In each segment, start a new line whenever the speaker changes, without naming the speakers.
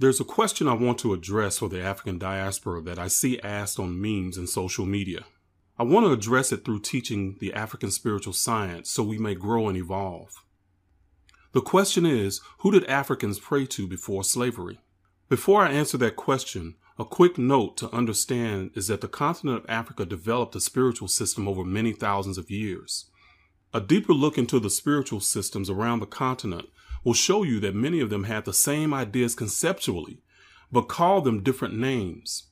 There's a question I want to address for the African diaspora that I see asked on memes and social media. I want to address it through teaching the African spiritual science so we may grow and evolve. The question is, who did Africans pray to before slavery? Before I answer that question, a quick note to understand is that the continent of Africa developed a spiritual system over many thousands of years. A deeper look into the spiritual systems around the continent will show you that many of them had the same ideas conceptually, but called them different names.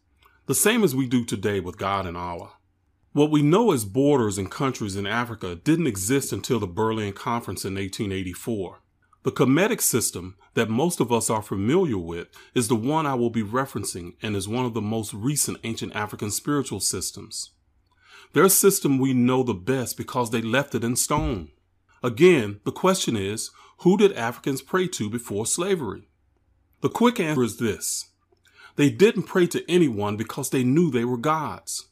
The same as we do today with God and Allah. What we know as borders and countries in Africa didn't exist until the Berlin Conference in 1884. The Kemetic system that most of us are familiar with is the one I will be referencing and is one of the most recent ancient African spiritual systems. Their system we know the best because they left it in stone. Again, the question is, who did Africans pray to before slavery? The quick answer is this. They didn't pray to anyone because they knew they were gods.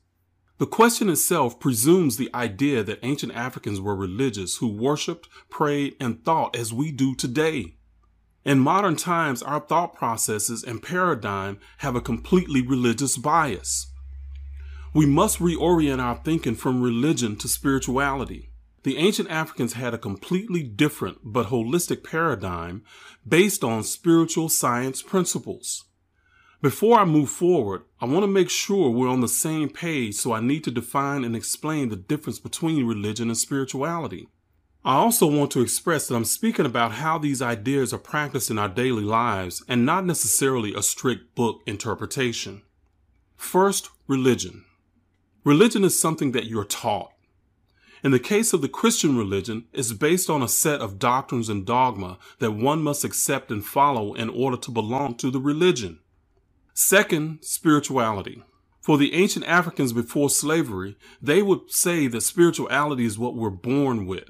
The question itself presumes the idea that ancient Africans were religious who worshiped, prayed, and thought as we do today. In modern times, our thought processes and paradigm have a completely religious bias. We must reorient our thinking from religion to spirituality. The ancient Africans had a completely different but holistic paradigm based on spiritual science principles. Before I move forward, I want to make sure we're on the same page, so I need to define and explain the difference between religion and spirituality. I also want to express that I'm speaking about how these ideas are practiced in our daily lives and not necessarily a strict book interpretation. First, religion. Religion is something that you're taught. In the case of the Christian religion, it's based on a set of doctrines and dogma that one must accept and follow in order to belong to the religion. Second, spirituality. For the ancient Africans before slavery, they would say that spirituality is what we're born with.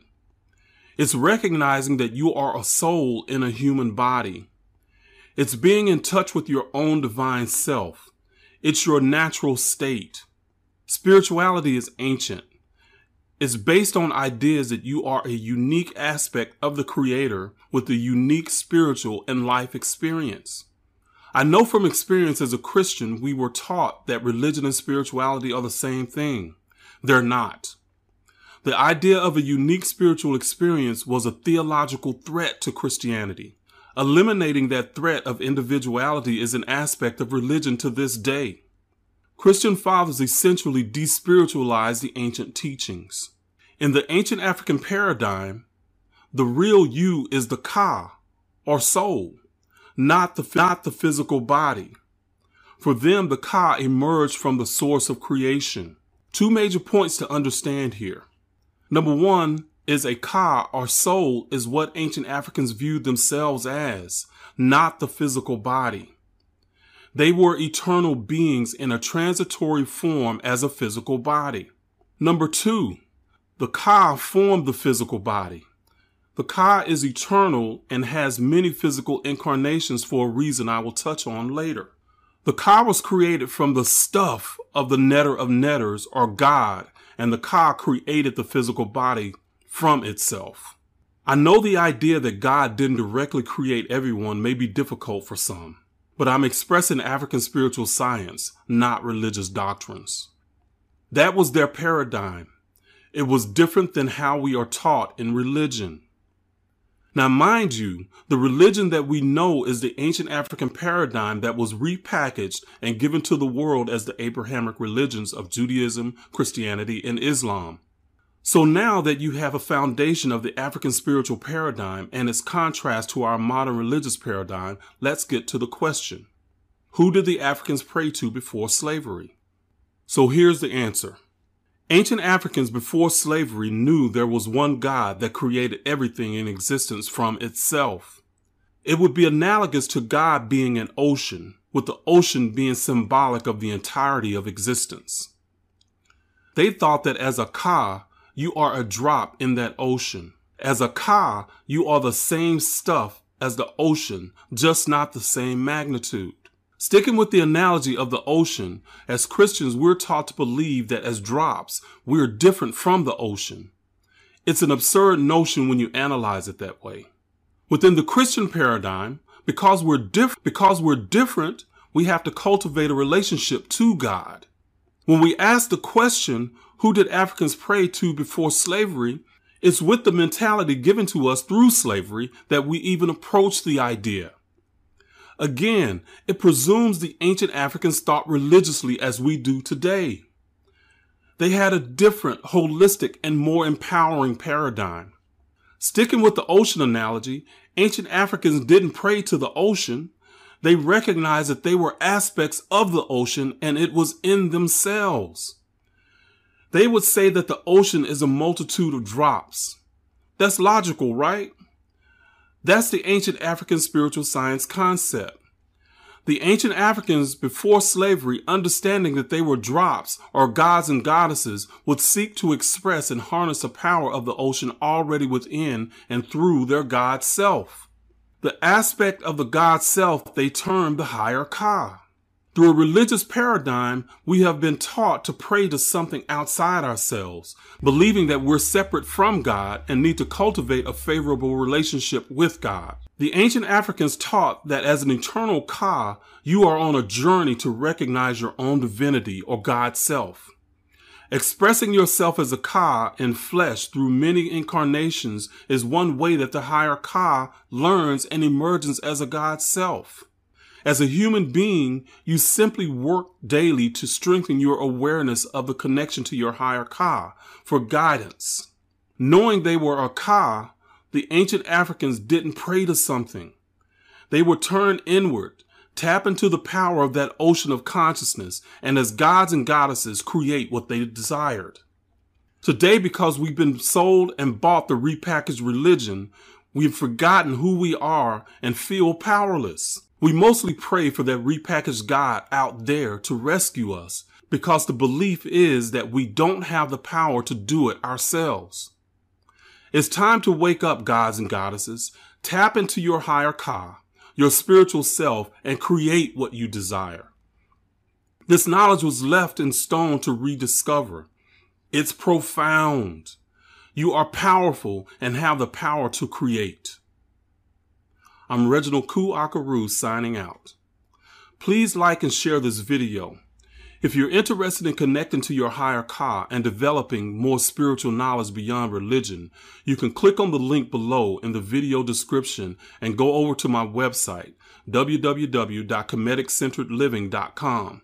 It's recognizing that you are a soul in a human body. It's being in touch with your own divine self. It's your natural state. Spirituality is ancient is based on ideas that you are a unique aspect of the creator with a unique spiritual and life experience. I know from experience as a Christian, we were taught that religion and spirituality are the same thing. They're not. The idea of a unique spiritual experience was a theological threat to Christianity. Eliminating that threat of individuality is an aspect of religion to this day. Christian fathers essentially despiritualized the ancient teachings. In the ancient African paradigm, the real you is the ka, or soul, not the, not the physical body. For them, the ka emerged from the source of creation. Two major points to understand here. Number one is a ka, or soul, is what ancient Africans viewed themselves as, not the physical body. They were eternal beings in a transitory form as a physical body. Number two, the Ka formed the physical body. The Ka is eternal and has many physical incarnations for a reason I will touch on later. The Ka was created from the stuff of the netter of netters or God, and the Ka created the physical body from itself. I know the idea that God didn't directly create everyone may be difficult for some but I'm expressing African spiritual science, not religious doctrines. That was their paradigm. It was different than how we are taught in religion. Now, mind you, the religion that we know is the ancient African paradigm that was repackaged and given to the world as the Abrahamic religions of Judaism, Christianity, and Islam. So now that you have a foundation of the African spiritual paradigm and its contrast to our modern religious paradigm, let's get to the question. Who did the Africans pray to before slavery? So here's the answer. Ancient Africans before slavery knew there was one God that created everything in existence from itself. It would be analogous to God being an ocean, with the ocean being symbolic of the entirety of existence. They thought that as a Ka, you are a drop in that ocean. As a ka, you are the same stuff as the ocean, just not the same magnitude. Sticking with the analogy of the ocean, as Christians, we're taught to believe that as drops, we're different from the ocean. It's an absurd notion when you analyze it that way. Within the Christian paradigm, because we're different, because we're different, we have to cultivate a relationship to God. When we ask the question, who did Africans pray to before slavery? It's with the mentality given to us through slavery that we even approach the idea. Again, it presumes the ancient Africans thought religiously as we do today. They had a different, holistic, and more empowering paradigm. Sticking with the ocean analogy, ancient Africans didn't pray to the ocean. They recognized that they were aspects of the ocean and it was in themselves. They would say that the ocean is a multitude of drops. That's logical, right? That's the ancient African spiritual science concept. The ancient Africans before slavery, understanding that they were drops or gods and goddesses, would seek to express and harness the power of the ocean already within and through their God self. The aspect of the God self they termed the higher Ka. Through a religious paradigm, we have been taught to pray to something outside ourselves, believing that we're separate from God and need to cultivate a favorable relationship with God. The ancient Africans taught that as an eternal Ka, you are on a journey to recognize your own divinity or God self. Expressing yourself as a Ka in flesh through many incarnations is one way that the higher Ka learns and emerges as a God self. As a human being, you simply work daily to strengthen your awareness of the connection to your higher Ka for guidance. Knowing they were a Ka, the ancient Africans didn't pray to something. They would turn inward, tap into the power of that ocean of consciousness, and as gods and goddesses create what they desired. Today, because we've been sold and bought the repackaged religion, we've forgotten who we are and feel powerless. We mostly pray for that repackaged God out there to rescue us because the belief is that we don't have the power to do it ourselves. It's time to wake up, gods and goddesses. Tap into your higher Ka, your spiritual self, and create what you desire. This knowledge was left in stone to rediscover. It's profound. You are powerful and have the power to create. I'm Reginald Ku signing out. Please like and share this video. If you're interested in connecting to your higher Ka and developing more spiritual knowledge beyond religion, you can click on the link below in the video description and go over to my website, www.kemeticcenteredliving.com,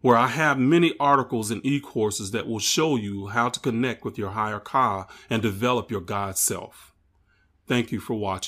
where I have many articles and e-courses that will show you how to connect with your higher Ka and develop your God self. Thank you for watching.